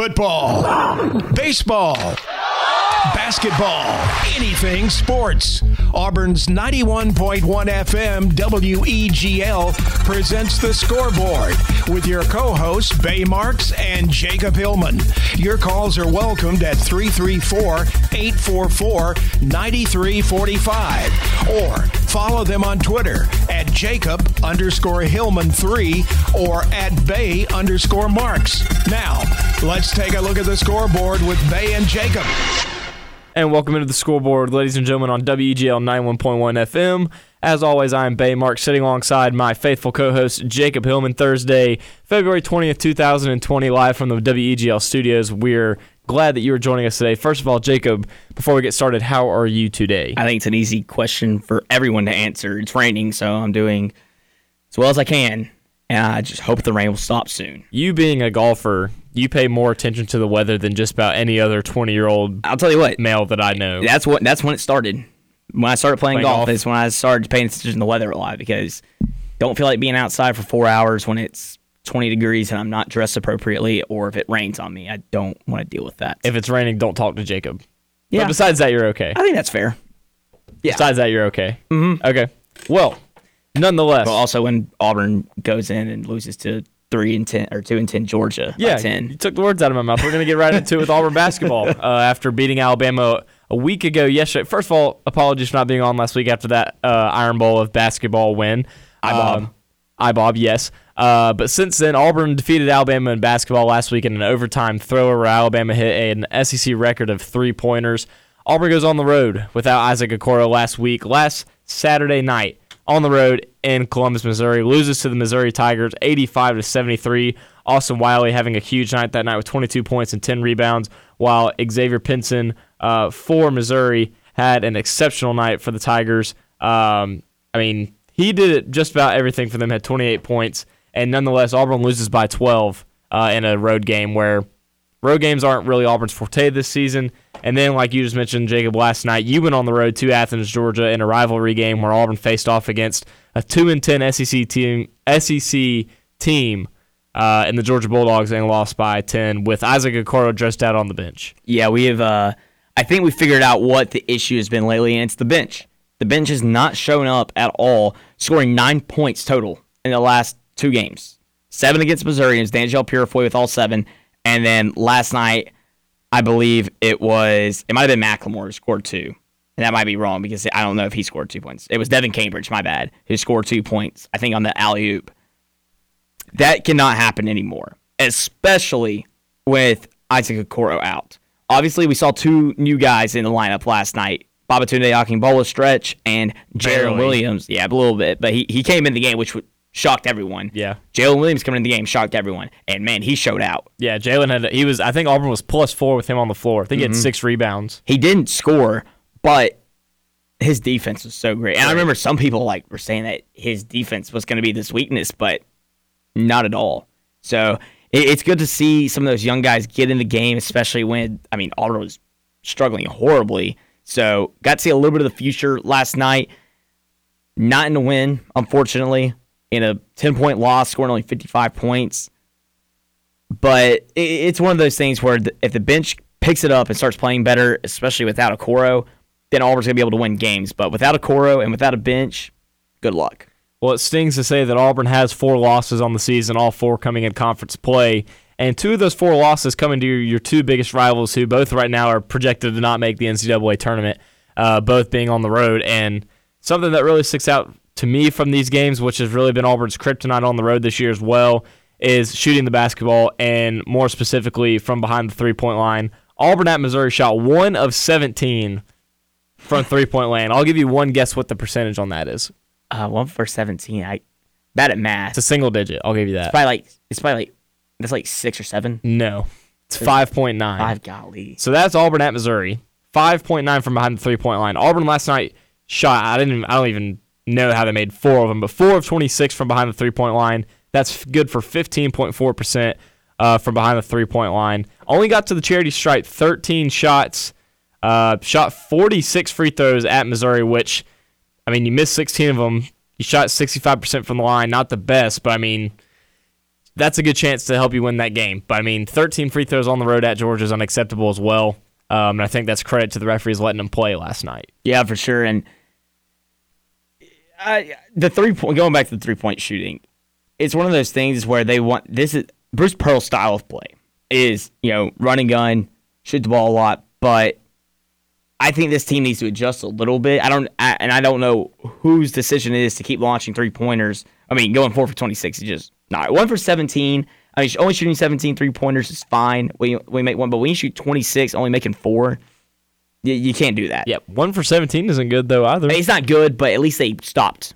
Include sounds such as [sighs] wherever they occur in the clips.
Football, baseball, basketball, anything sports. Auburn's 91.1 FM WEGL presents the scoreboard with your co hosts, Bay Marks and Jacob Hillman. Your calls are welcomed at 334 844 9345 or follow them on Twitter at Jacob underscore Hillman 3 or at Bay underscore Marks. Now, let's take a look at the scoreboard with Bay and Jacob. And welcome into the scoreboard, ladies and gentlemen, on WEGL 91.1 FM. As always, I am Bay Mark, sitting alongside my faithful co host, Jacob Hillman, Thursday, February 20th, 2020, live from the WEGL studios. We're glad that you are joining us today. First of all, Jacob, before we get started, how are you today? I think it's an easy question for everyone to answer. It's raining, so I'm doing as well as I can, and I just hope the rain will stop soon. You being a golfer, you pay more attention to the weather than just about any other 20 year old I'll tell you what, male that I know. that's what that's when it started. When I started playing, Playing golf, golf. is when I started paying attention to the weather a lot because don't feel like being outside for four hours when it's 20 degrees and I'm not dressed appropriately, or if it rains on me, I don't want to deal with that. If it's raining, don't talk to Jacob. yeah, But besides that, you're okay. I think that's fair. Yeah. Besides that, you're okay. Mm-hmm. Okay. Well, nonetheless, But also when Auburn goes in and loses to three and ten or two and ten Georgia yeah, ten. you took the words out of my mouth. We're gonna get right into it with Auburn basketball [laughs] uh, after beating Alabama a week ago yesterday. First of all, apologies for not being on last week after that uh, Iron Bowl of basketball win. IBob. Um, IBob, yes. Uh, but since then, Auburn defeated Alabama in basketball last week in an overtime thrower Alabama hit an SEC record of three pointers. Auburn goes on the road without Isaac Okoro last week. Last Saturday night on the road in Columbus, Missouri, loses to the Missouri Tigers 85 to 73. Austin Wiley having a huge night that night with 22 points and 10 rebounds, while Xavier Pinson uh, for Missouri had an exceptional night for the Tigers. Um, I mean, he did it just about everything for them. Had 28 points, and nonetheless, Auburn loses by 12 uh, in a road game where road games aren't really Auburn's forte this season. And then, like you just mentioned, Jacob, last night you went on the road to Athens, Georgia, in a rivalry game where Auburn faced off against a two and ten SEC team, SEC team, uh, in the Georgia Bulldogs, and lost by 10 with Isaac Okoro dressed out on the bench. Yeah, we have. Uh, I think we figured out what the issue has been lately, and it's the bench. The bench has not shown up at all, scoring nine points total in the last two games. Seven against Missouri, and it's Danjel Purifoy with all seven. And then last night, I believe it was it might have been McLemore who scored two, and that might be wrong because I don't know if he scored two points. It was Devan Cambridge, my bad, who scored two points. I think on the alley oop. That cannot happen anymore, especially with Isaac Okoro out. Obviously, we saw two new guys in the lineup last night. Babatunde Akingbola stretch and Jalen Williams. Yeah, a little bit, but he, he came in the game, which shocked everyone. Yeah. Jalen Williams coming in the game shocked everyone, and man, he showed out. Yeah, Jalen had he was I think Auburn was plus four with him on the floor. I think he had mm-hmm. six rebounds. He didn't score, but his defense was so great. And I remember some people like were saying that his defense was going to be this weakness, but not at all. So it, it's good to see some of those young guys get in the game, especially when I mean Auburn was struggling horribly. So got to see a little bit of the future last night. Not in a win, unfortunately, in a ten point loss, scoring only fifty five points. But it's one of those things where if the bench picks it up and starts playing better, especially without Okoro, then Auburn's gonna be able to win games. But without Okoro and without a bench, good luck. Well, it stings to say that Auburn has four losses on the season, all four coming in conference play. And two of those four losses coming to your, your two biggest rivals, who both right now are projected to not make the NCAA tournament, uh, both being on the road. And something that really sticks out to me from these games, which has really been Auburn's kryptonite on the road this year as well, is shooting the basketball, and more specifically from behind the three point line. Auburn at Missouri shot one of 17 from three point land. I'll give you one guess what the percentage on that is. Uh, one for seventeen. I bad at math. It's a single digit. I'll give you that. It's probably like it's probably like that's like six or seven. No, it's five point nine. Five golly. So that's Auburn at Missouri. Five point nine from behind the three point line. Auburn last night shot. I didn't. I don't even know how they made four of them, but four of twenty six from behind the three point line. That's good for fifteen point four percent uh, from behind the three point line. Only got to the charity stripe thirteen shots. Uh, shot forty six free throws at Missouri, which I mean you missed sixteen of them. You shot sixty five percent from the line. Not the best, but I mean that's a good chance to help you win that game. But I mean, 13 free throws on the road at Georgia is unacceptable as well. Um, and I think that's credit to the referees letting them play last night. Yeah, for sure. And I, the three point going back to the three point shooting, it's one of those things where they want this is Bruce Pearl's style of play is you know running gun, shoot the ball a lot, but I think this team needs to adjust a little bit. I don't, I, and I don't know whose decision it is to keep launching three pointers. I mean, going four for twenty six is just not one for seventeen. I mean, only shooting 17 three pointers is fine. We we make one, but when you shoot twenty six, only making four, you, you can't do that. Yep, one for 17 isn't good though either. It's not good, but at least they stopped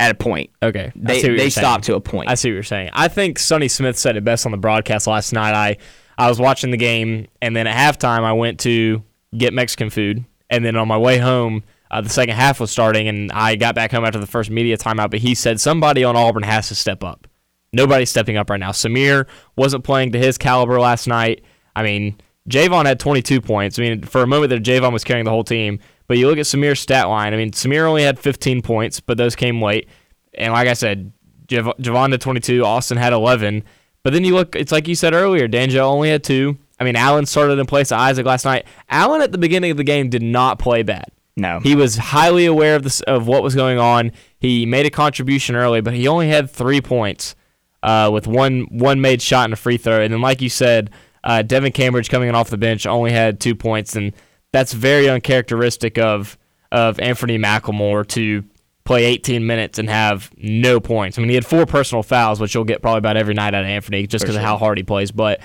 at a point. Okay, I They they stopped to a point. I see what you're saying. I think Sonny Smith said it best on the broadcast last night. I I was watching the game, and then at halftime, I went to get Mexican food, and then on my way home, uh, the second half was starting, and I got back home after the first media timeout. But he said somebody on Auburn has to step up. Nobody's stepping up right now. Samir wasn't playing to his caliber last night. I mean, J'Von had 22 points. I mean, for a moment there, J'Von was carrying the whole team. But you look at Samir's stat line. I mean, Samir only had 15 points, but those came late. And like I said, Jav- J'Von had 22. Austin had 11. But then you look, it's like you said earlier, Danjo only had two. I mean, Allen started in place of Isaac last night. Allen at the beginning of the game did not play bad. no, He was highly aware of this of what was going on. He made a contribution early, but he only had three points uh, with one one made shot and a free throw. And then, like you said, uh, Devan Cambridge coming in off the bench only had two points, and that's very uncharacteristic of of Anthony McLemore to play 18 minutes and have no points. I mean, he had four personal fouls, which you'll get probably about every night out of Anthony just because of how hard he plays. But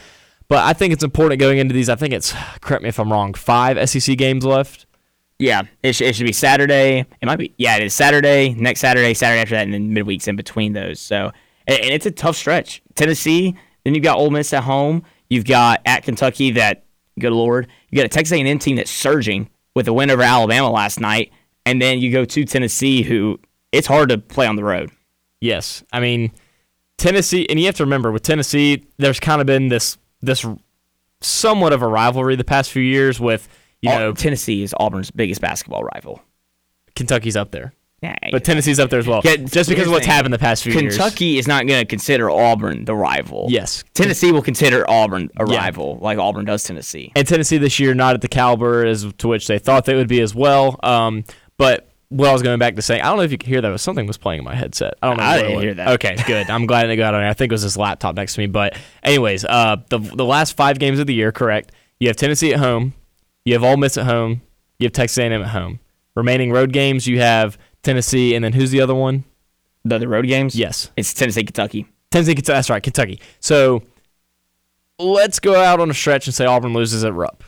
but I think it's important going into these. I think it's correct me if I'm wrong. Five SEC games left. yeah, it, sh- it should be Saturday. It might be yeah, it is Saturday, next Saturday, Saturday after that, and then midweeks in between those. So and, and it's a tough stretch. Tennessee, then you've got Ole Miss at home. You've got at Kentucky that good lord. You got a Texas A&M team that's surging with a win over Alabama last night, and then you go to Tennessee, who it's hard to play on the road. Yes, I mean Tennessee, and you have to remember with Tennessee, there's kind of been this this somewhat of a rivalry the past few years with you know Tennessee is Auburn's biggest basketball rival. Kentucky's up there, Yeah, but Tennessee's up there as well. Yeah, just because of what's happened the past few years. Kentucky is not going to consider Auburn the rival. yes, Tennessee will consider Auburn a Yeah. rival, like Auburn does Tennessee. and Tennessee this year not at the caliber as to which they thought they would be as well. Um, but what I was going back to saying, I don't know if you could hear that, but something was playing in my headset. I don't know. I didn't was. hear that. Okay, good. I'm glad it got on there. I think it was this laptop next to me. But anyways, uh, the the last five games of the year, correct? You have Tennessee at home, you have Ole Miss at home, you have Texas A&M at home. Remaining road games, you have Tennessee, and then who's the other one? The other road games? Yes, It's Tennessee, Kentucky. Tennessee. Kentucky. That's right, Kentucky. So let's go out on a stretch and say Auburn loses at Rupp.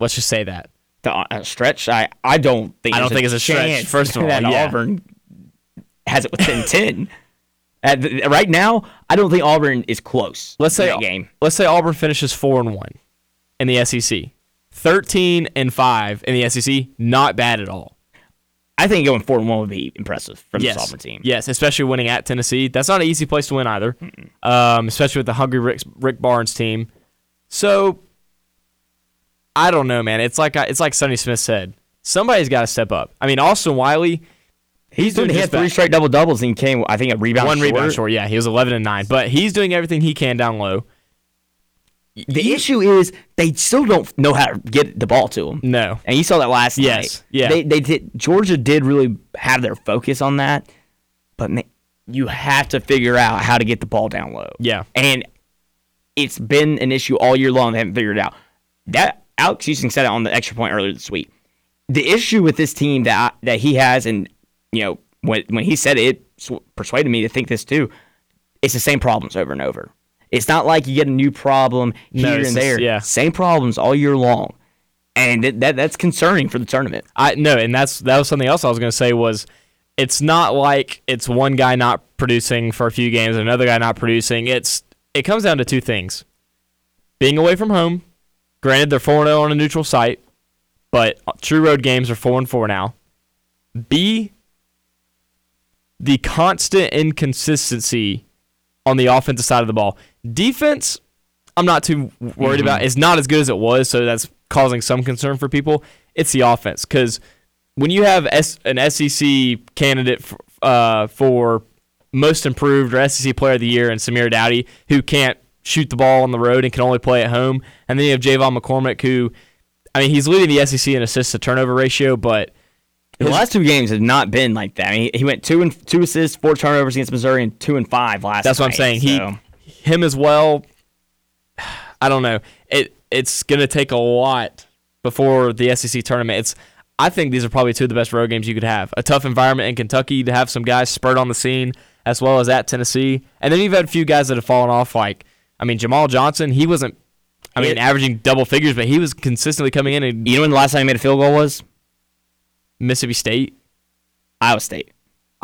Let's just say that. The uh, stretch, I, I don't think I don't think it's a stretch, [laughs] first of all, yeah. Auburn has it within [laughs] 10. At the, right now, I don't think Auburn is close. Let's say that game. Let's say Auburn finishes four and one in the SEC, thirteen and five in the SEC. Not bad at all. I think going 4 and 1 would be impressive from yes, this Auburn team. yes, especially winning at Tennessee. That's not an easy place to win either, um, especially with the hungry Rick, Rick Barnes team. So I don't know, man. It's like I, it's like Sonny Smith said. Somebody's got to step up. I mean, Austin Wiley, he's doing he his had three straight double doubles and came, I think, a rebound One short. rebound short. Yeah, he was eleven and nine, but he's doing everything he can down low. The issue is they still don't know how to get the ball to him. No, And you saw that last Yes, night. yeah. They they did Georgia did really have their focus on that, but man, you have to figure out how to get the ball down low. Yeah. And it's been an issue all year long. They haven't figured it out. That Alex Houston said it on the extra point earlier this week. The issue with this team that I, that he has, and you know, when when he said it, sw- persuaded me to think this too. It's the same problems over and over. It's not like you get a new problem here it's and just- there. yeah. Same problems all year long, and it, that that's concerning for the tournament. I no, and that's that was something else I was going to say was it's not like it's one guy not producing for a few games and another guy not producing. It's it comes down to two things: being away from home. Granted, they're four zero oh on a neutral site, but true road games are four and four now. B the constant inconsistency on the offensive side of the ball. Defense, I'm not too worried about. It's not as good as it was, so that's causing some concern for people. It's the offense because when you have S- an SEC candidate f- uh, for most improved or SEC player of the year in Samir Doughty, who can't shoot the ball on the road and can only play at home. And then you have J'Von McCormick, who, I mean, he's leading the SEC in assists to turnover ratio, but the last two games have not been like that. I mean, he went two and two assists, four turnovers against Missouri, and two and five last. That's what I'm saying. so- He, him as well. I don't know. It it's gonna take a lot before the SEC tournament. It's I think these are probably two of the best road games you could have. A tough environment in Kentucky to have some guys spurt on the scene, as well as at Tennessee, and then you've had a few guys that have fallen off. Like I mean, Jamal Johnson, he wasn't. I mean, averaging double figures, but he was consistently coming in and You know when the last time he made a field goal was? Mississippi State. Iowa State.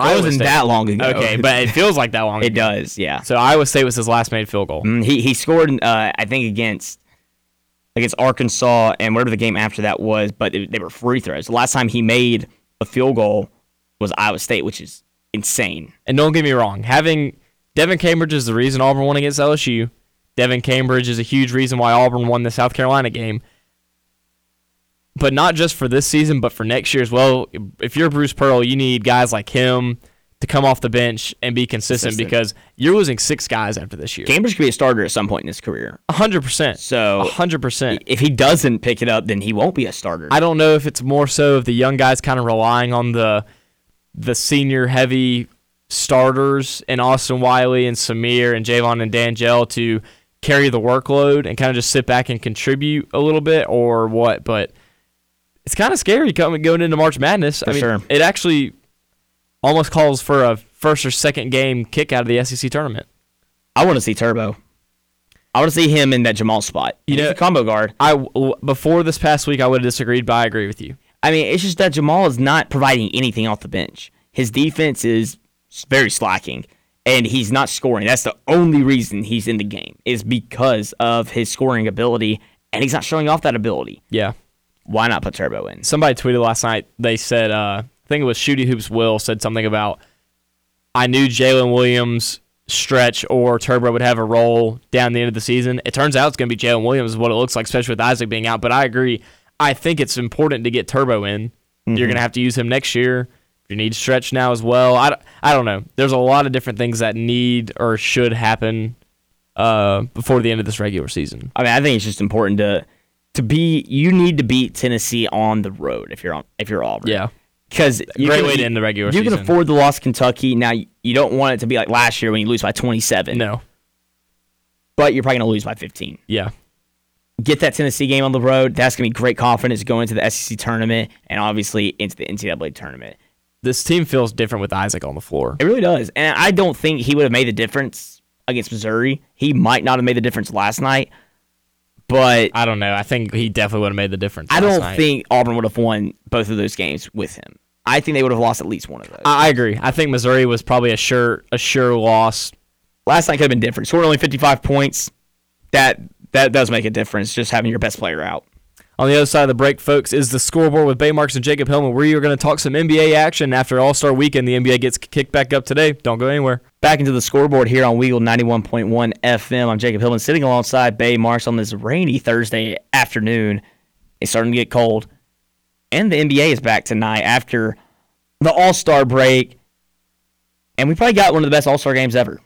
It Iowa wasn't State. that long ago. Okay, but it feels like that long. [laughs] it ago. does. Yeah. So Iowa State was his last made field goal. Mm, He he scored, uh, I think, against against Arkansas and whatever the game after that was, but they, they were free throws. The last time he made a field goal was Iowa State, which is insane. And don't get me wrong, having Devan Cambridge is the reason Auburn won against LSU. Devan Cambridge is a huge reason why Auburn won the South Carolina game. But not just for this season, but for next year as well. If you're Bruce Pearl, you need guys like him to come off the bench and be consistent, Consistent. because you're losing six guys after this year. Cambridge could be a starter at some point in his career. 100%. So 100%. if he doesn't pick it up, then he won't be a starter. I don't know if it's more so of the young guys kind of relying on the the senior heavy starters and Austin Wiley and Samir and J'Von and Danjel to carry the workload and kind of just sit back and contribute a little bit or what. But it's kind of scary coming going into March Madness. I mean, sure. it actually almost calls for a first or second game kick out of the SEC tournament. I want to see Turbo. I want to see him in that Jamal spot. You He's know- a combo guard. I before this past week I would have disagreed, but I agree with you. I mean, it's just that Jamal is not providing anything off the bench. His defense is very slacking, and he's not scoring. That's the only reason he's in the game is because of his scoring ability, and he's not showing off that ability. Yeah. Why not put Turbo in? somebody tweeted last night. They said, uh, I think it was Shooty Hoops Will said something about, I knew Jalen Williams stretch or Turbo would have a role down the end of the season. It turns out it's going to be Jalen Williams, is what it looks like, especially with Isaac being out. But I agree. I think it's important to get Turbo in. You're going to have to use him next year. You need stretch now as well. I, don't- I don't know. There's a lot of different things that need or should happen uh, before the end of this regular season. I mean, I think it's just important to to be. You need to beat Tennessee on the road if you're on if you're Auburn. Yeah. because Great way to end the regular You season. can afford the loss to Kentucky. Now you don't want it to be like last year when you lose by 27. No. but you're probably gonna lose by 15. Yeah. get that Tennessee game on the road. That's gonna be great confidence going into the SEC tournament and obviously into the NCAA tournament. This team feels different with Isaac on the floor. It really does, and I don't think he would have made the difference against Missouri. He might not have made the difference last night, but I don't know. I think he definitely would have made the difference. I don't night. think Auburn would have won both of those games with him. I think they would have lost at least one of those. I agree. I think Missouri was probably a sure a sure loss. last night could have been different. Scored only 55 points. That that does make a difference. Just having your best player out. On the other side of the break, folks, is the scoreboard with Bay Marks and Jacob Hillman. We are going to talk some NBA action after All Star Weekend. The NBA gets kicked back up today. Don't go anywhere. Back into the scoreboard here on Weagle 91.1 FM. I'm Jacob Hillman sitting alongside Bay Marks on this rainy Thursday afternoon. It's starting to get cold. And the NBA is back tonight after the All Star break. And we probably got one of the best All Star games ever.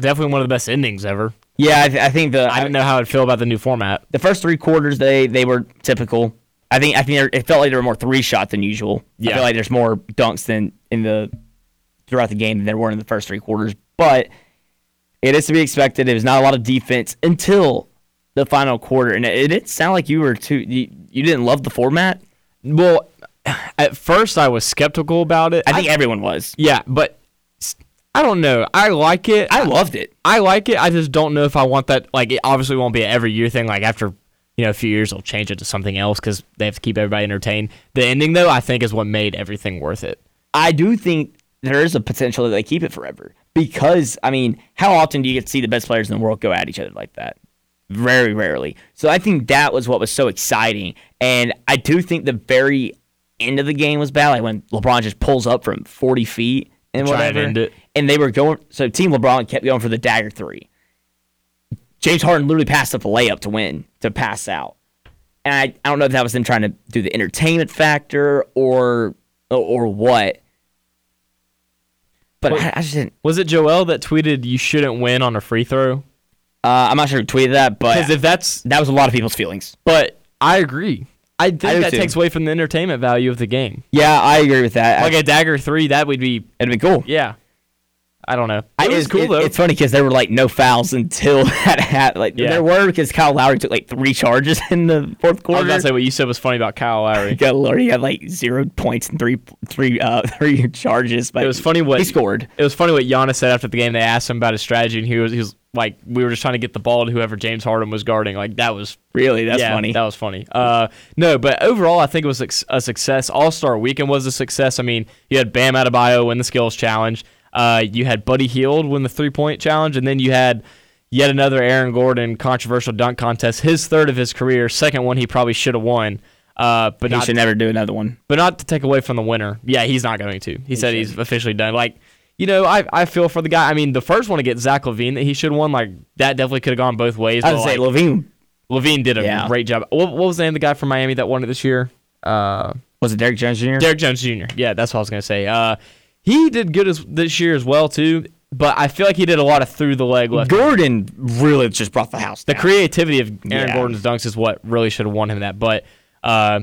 Definitely one of the best endings ever. Yeah, I, th- I think the I don't know how I'd feel about the new format. the first three quarters they they were typical. I think I think there- it felt like there were more three shot than usual. I Yeah. feel like there's more dunks than in the throughout the game than there were in the first three quarters. But it is to be expected. It was not a lot of defense until the final quarter, and it, it didn't sound like you were too. You, you didn't love the format. Well, at first I was skeptical about it. I think everyone was. yeah, but I don't know. I like it. I loved it. I like it. I just don't know if I want that. Like, it obviously won't be an every year thing. Like after you know a few years, they'll change it to something else because they have to keep everybody entertained. The ending, though, I think is what made everything worth it. I do think there is a potential that they keep it forever because I mean, how often do you get to see the best players in the world go at each other like that? Very rarely. So I think that was what was so exciting, and I do think the very end of the game was bad, like when LeBron just pulls up from forty feet and Try and whatever, it. and they were going. So Team LeBron kept going for the dagger three. James Harden literally passed up the layup to win to pass out. And I, I don't know if that was them trying to do the entertainment factor or or what. but I, I just didn't. Was it Joel that tweeted you shouldn't win on a free throw? Uh, I'm not sure who tweeted that, but Because if that's, that was a lot of people's feelings. but I agree. I think I that too. takes away from the entertainment value of the game. Yeah, I agree with that. Like a dagger three, that would be It'd be cool. yeah. I don't know. It I- was it's- cool it- though. It's funny because there were like no fouls until [laughs] that happened. Like Yeah. there were because Kyle Lowry took like three charges [laughs] in the fourth quarter. I was about to say what you said was funny about Kyle Lowry. [laughs] Lord, he had like zero points and three three uh three charges. But It was funny what he scored. It was funny what Giannis said after the game. They asked him about his strategy, and he was he was like, "We were just trying to get the ball to whoever James Harden was guarding." Like that was Really, that's yeah, funny. That was funny. Uh, no, but overall, I think it was a success. All Star Weekend was a success. I mean, you had Bam Adebayo win the skills challenge. Uh, you had Buddy Hield win the three point challenge, and then you had yet another Aaron Gordon controversial dunk contest. His third of his career, second one he probably should have won. Uh, but he not should never do another one. but not to take away from the winner. Yeah, he's not going to. He, said he's officially done. Like, you know, I, I feel for the guy. I mean, the first one to get Zach LaVine that he should have won, like that definitely could have gone both ways. I would say like, LaVine LaVine did a Yeah. great job. What, what was the name of the guy from Miami that won it this year? Uh, was it Derrick Jones Jr. Derrick Jones Jr. Yeah, that's what I was gonna say. Uh, he did good as, this year as well too. But I feel like he did a lot of through the leg left. Gordon really just brought the house. The creativity of Aaron Yeah. Gordon's dunks is what really should have won him that. But uh,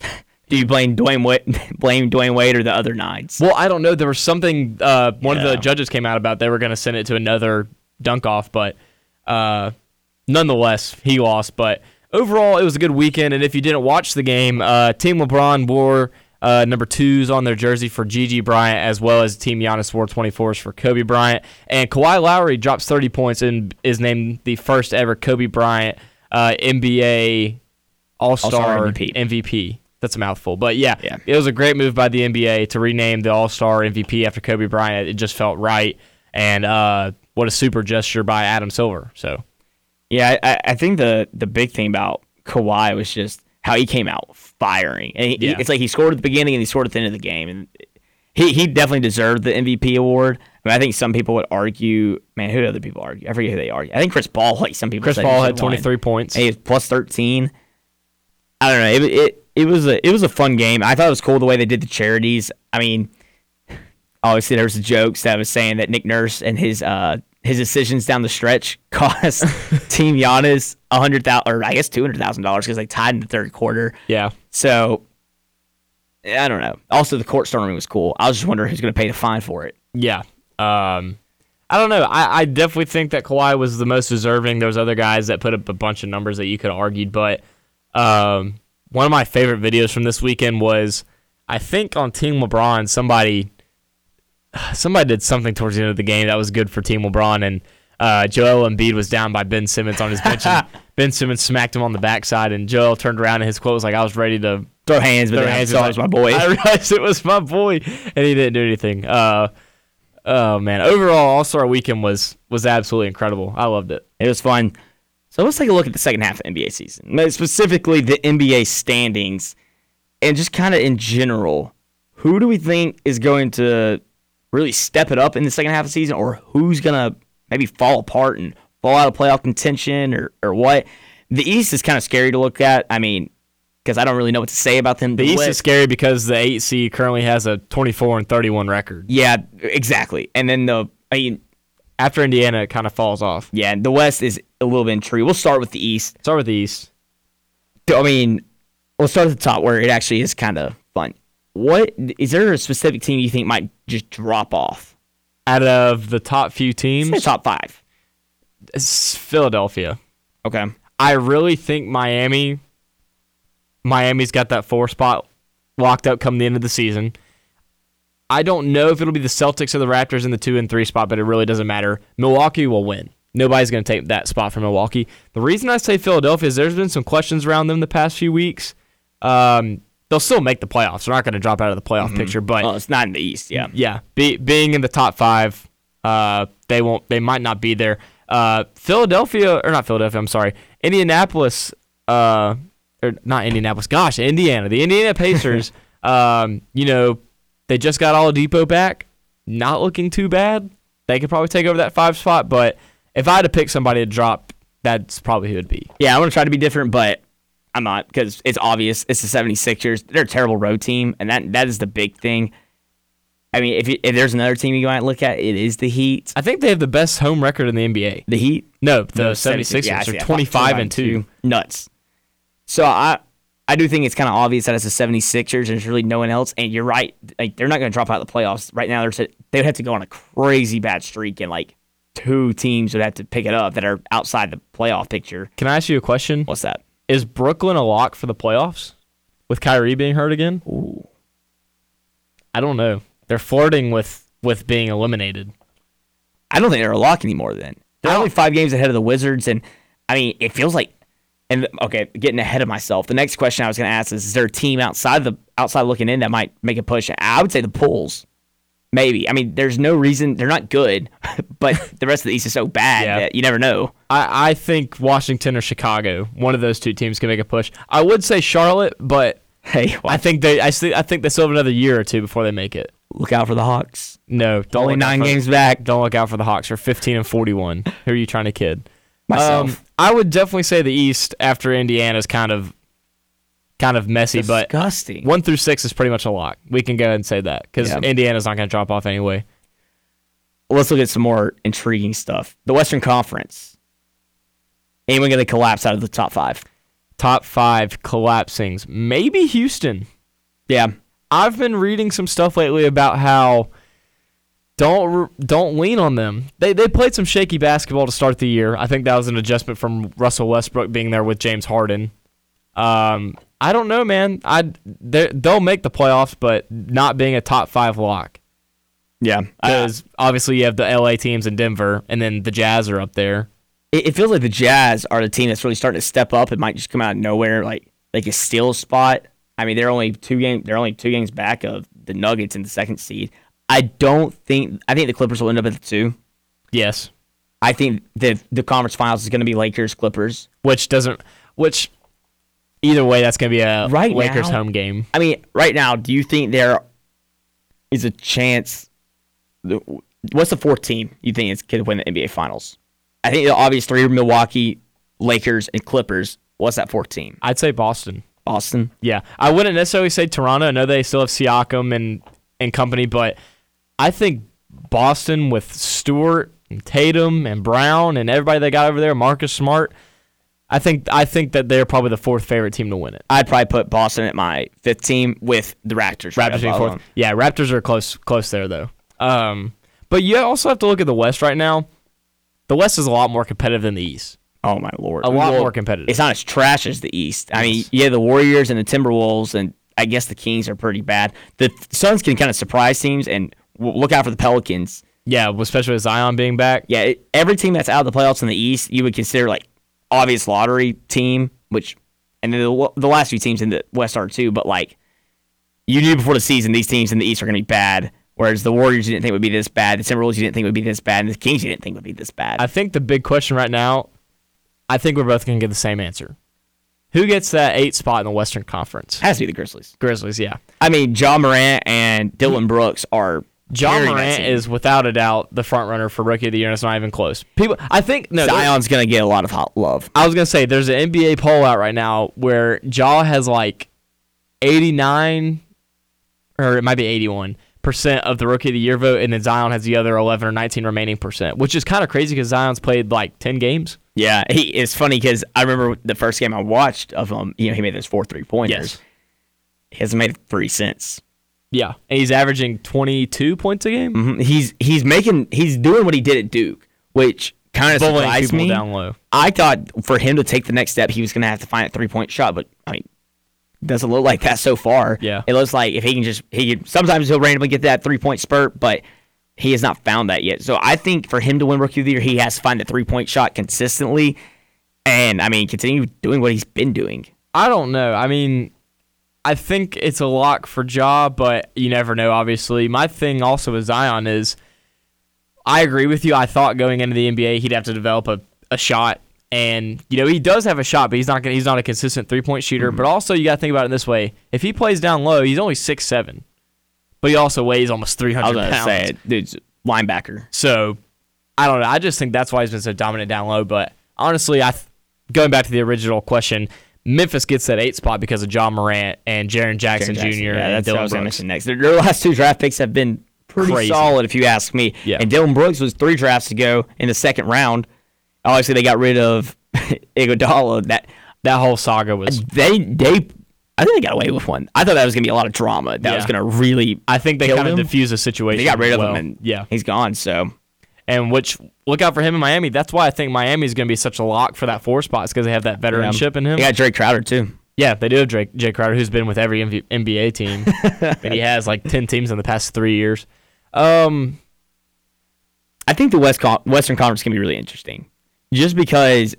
[laughs] Do you blame Dwyane Wade, [laughs] blame Dwyane Wade or the other nines? Well, I don't know. There was something uh, one of the judges came out about. They were going to send it to another dunk off, but uh, nonetheless, he lost. But overall, it was a good weekend. And if you didn't watch the game, uh, Team LeBron wore uh, number twos on their jersey for Gigi Bryant, as well as Team Giannis wore 24s for Kobe Bryant. And Kawhi Lowry drops 30 points and is named the first ever Kobe Bryant uh, NBA All Star MVP. MVP. That's a mouthful, but yeah, Yeah. it was a great move by the NBA to rename the All Star MVP after Kobe Bryant. It just felt right, and uh, what a super gesture by Adam Silver. So Yeah, I, I think the the big thing about Kawhi was just how he came out firing. And he, Yeah. it's like he scored at the beginning and he scored at the end of the game, and he he definitely deserved the MVP award. I mean, I think some people would argue, man, who do other people argue? I forget who they argue. I think Chris Paul, like some people. Chris Paul had 23 won. points. And he was plus thirteen. I don't know. It, it it was a it was a fun game. I thought it was cool the way they did the charities. I mean, obviously there was the jokes that was saying that Nick Nurse and his uh his decisions down the stretch [laughs] cost [laughs] Team Giannis a hundred thousand or I guess two hundred thousand dollars because they tied in the third quarter. Yeah, So I don't know. Also, the court storming was cool. I was just wondering who's going to pay the fine for it. yeah. Um, I don't know. I, I definitely think that Kawhi was the most deserving. There was other guys that put up a bunch of numbers that you could argue, but um, one of my favorite videos from this weekend was I think on Team LeBron somebody somebody did something towards the end of the game that was good for Team LeBron, and uh, Joel Embiid was down by Ben Simmons on his bench, and [laughs] Ben Simmons smacked him on the backside, and Joel turned around and his quote was like, "I was ready to Throw hands, but throw I hands." saw it was my boy. I realized it was my boy, and he didn't do anything. Uh, oh man, overall All Star Weekend was was absolutely incredible. I loved it. It was fun. So let's take a look at the second half of the NBA season, specifically the NBA standings, and just kind of in general. Who do we think is going to really step it up in the second half of the season, or who's gonna maybe fall apart and fall out of playoff contention, or or what? The East is kind of scary to look at. I mean, because I don't really know what to say about them. The East is scary because the eight seed currently has a 24 and 31 record. yeah, exactly. And then the I mean, After Indiana, it kind of falls off. yeah, the West is a little bit intrigued. We'll start with the East. Start with the East. I mean, we'll start at the top where it actually is kind of. What is there a specific team you think might just drop off? Out of the top few teams, top five. it's Philadelphia. Okay. I really think Miami. Miami's got that four spot locked up come the end of the season. I don't know if it'll be the Celtics or the Raptors in the two and three spot, but it really doesn't matter. Milwaukee will win. Nobody's going to take that spot from Milwaukee. The reason I say Philadelphia is there's been some questions around them the past few weeks. Um, they'll still make the playoffs. They're not going to drop out of the playoff picture, but Well, it's not in the East. Yeah. yeah, be, being in the top five, uh, they won't. They might not be there. Uh, Philadelphia or not Philadelphia? I'm sorry, Indianapolis. Uh, or not Indianapolis. Gosh, Indiana. The Indiana [laughs] Pacers. um, you know, they just got Oladipo back. Not looking too bad. They could probably take over that five spot. But if I had to pick somebody to drop, that's probably who it'd be. Yeah, I want to try to be different, but I'm not because it's obvious. It's the 76ers. They're a terrible road team, and that that is the big thing. I mean, if, you, if there's another team you might look at, it is the Heat. I think they have the best home record in the NBA. The Heat, No, the No, 76ers yeah, are that. 25 and 2. Nuts. So I I do think it's kind of obvious that it's the 76ers and there's really no one else. And you're right. Like they're not going to drop out of the playoffs. Right now, they're, they would have to go on a crazy bad streak and like two teams would have to pick it up that are outside the playoff picture. Can I ask you a question? What's that? Is Brooklyn a lock for the playoffs with Kyrie being hurt again? Ooh. I don't know. They're flirting with with being eliminated. I don't think they're a lock anymore then. They're only five games ahead of the Wizards. And I mean, it feels like, and okay, getting ahead of myself. The next question I was going to ask is: Is there a team outside the outside looking in that might make a push? I would say the Bulls, maybe. I mean, there's no reason they're not good, [laughs] but [laughs] the rest of the East is so bad Yeah. that you never know. I, I think Washington or Chicago, one of those two teams can make a push. I would say Charlotte, but Hey, I think they I, I think they still have another year or two before they make it. look out for the Hawks. No, don't Only nine for- games back. Don't look out for the Hawks. They're 15 and 41. [laughs] Who are you trying to kid? Myself. Um, I would definitely say the East after Indiana's kind of kind of messy, but Disgusting. one through six is pretty much a lock. We can go ahead and say that because Yeah. Indiana's not going to drop off anyway. Let's look at some more intriguing stuff. The Western Conference. Anyone going to collapse out of the top five? Top five collapsings. Maybe Houston. Yeah. I've been reading some stuff lately about how don't don't lean on them. They they played some shaky basketball to start the year. I think that was an adjustment from Russell Westbrook being there with James Harden. Um, I don't know, man. I they they'll make the playoffs, but not being a top five lock Yeah. because obviously you have the LA teams in Denver, and then the Jazz are up there. it, it feels like the Jazz are the team that's really starting to step up. It might just come out of nowhere, like like a steal spot. I mean, they're only two game. They're only two games back of the Nuggets in the second seed. I don't think. I think the Clippers will end up at the two. Yes, I think the the conference finals is going to be Lakers Clippers. which doesn't which either way that's gonna be a Right Lakers now- home game. I mean, right now, do you think there is a chance? What's the fourth team you think is could win the NBA Finals? I think the obvious three are Milwaukee, Lakers, and Clippers. What's that fourth team? I'd say Boston. Boston. Yeah, I wouldn't necessarily say Toronto. I know they still have Siakam and and company, but I think Boston with Stewart and Tatum and Brown and everybody they got over there, Marcus Smart. I think I think that they're probably the fourth favorite team to win it. I'd probably put Boston at my fifth team with the Raptors. Raptors being fourth. Yeah, Raptors are close close there though. Um, but you also have to look at the West right now. The West is a lot more competitive than the East. Oh my lord, A lot Well, more competitive. It's not as trash as the East. I mean, yeah, the Warriors and the Timberwolves, and I guess the Kings are pretty bad. The Suns can kind of surprise teams, and look out for the Pelicans. Yeah, especially with Zion being back. Yeah, every team that's out of the playoffs in the East, you would consider like obvious lottery team, which and then the, the last few teams in the West are too. But like you knew before the season, these teams in the East are going to be bad. Whereas the Warriors you didn't think would be this bad, the Timberwolves you didn't think would be this bad, and the Kings you didn't think would be this bad. I think the big question right now, I think we're both going to get the same answer. Who gets that eight spot in the Western Conference? has to be the Grizzlies. Grizzlies, yeah. I mean, Ja Morant and Dillon Brooks are Ja that Morant is without a doubt the front runner for rookie of the year, and it's not even close. People, I think no. Zion's gonna get a lot of hot love. I was gonna say there's an NBA poll out right now where Ja has like 89, or it might be 81 percent of the rookie of the year vote, and then Zion has the other 11 or 19 remaining percent, which is kind of crazy because Zion's played like 10 games. Yeah, he it's funny because I remember the first game I watched of him. You know, he made those four three pointers. Yes. He hasn't made three since. Yeah, and he's averaging 22 points a game. Mhm. He's he's making he's doing what he did at Duke, which kind of surprised people me. down low. I thought for him to take the next step, he was going to have to find a three point shot, but I mean, doesn't look like that so far. Yeah. it looks like if he can just he can, sometimes he'll randomly get that three point spurt, but he has not found that yet. So I think for him to win Rookie of the Year, he has to find a three point shot consistently, and I mean continue doing what he's been doing. I don't know. I mean, I think it's a lock for Ja, but you never know, obviously. My thing also with Zion is I agree with you. I thought going into the NBA he'd have to develop a, a shot. And, you know, he does have a shot, but he's not gonna, he's not a consistent three point shooter. Mm-hmm. But also you gotta think about it this way. If he plays down low, he's only six seven. But he also weighs almost three I was going to pounds. say it, dude's linebacker. So I don't know. I just think that's why he's been so dominant down low. But honestly, I th- going back to the original question, Memphis gets that eight spot because of Ja Morant and Jaren Jackson, Jackson. Jr. Yeah, and that's what I was going to Brooks. mention next. Their, their last two draft picks have been pretty Crazy. solid if you ask me. Yeah. And Dillon Brooks was three drafts ago in the second round. Obviously, they got rid of [laughs] Iguodala. That That whole saga was. they they I think they got away with one. I thought that was gonna be a lot of drama. That was gonna really. I think they kind of him? diffused the situation. They got rid of well. him and yeah, he's gone. So and which look out for him in Miami. That's why I think Miami is going to be such a lock for that four spot because they have that veteranship in him. they got Drake Crowder too. Yeah, they do have Drake, Jae Crowder, who's been with every MV, NBA team, [laughs] and he has like ten teams in the past three years. Um, I think the West Con- Western Conference can be really interesting, just because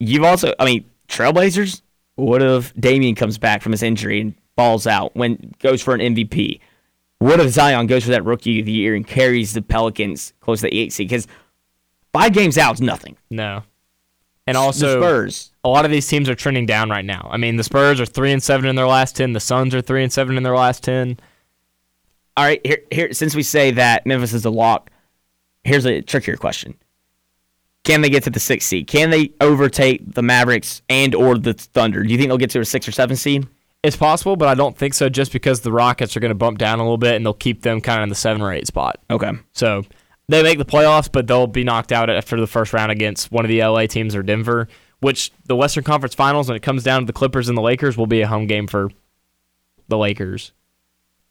you've also. I mean, Trailblazers. What if Damian comes back from his injury and balls out when goes for an MVP? What if Zion goes for that Rookie of the Year and carries the Pelicans close to the eight seed? Because five games out is nothing. no, and the also Spurs. a lot of these teams are trending down right now. I mean, the Spurs are three and seven in their last ten. The Suns are three and seven in their last ten. All right, here, here. Since we say that Memphis is a lock, here's a trickier question: Can they get to the sixth seed? Can they overtake the Mavericks and or the Thunder? Do you think they'll get to a six or seven seed? It's possible, but I don't think so. Just because the Rockets are going to bump down a little bit, and they'll keep them kind of in the seven or eight spot. Okay. So they make the playoffs, but they'll be knocked out after the first round against one of the LA teams or Denver. Which the Western Conference Finals, when it comes down to the Clippers and the Lakers, will be a home game for the Lakers.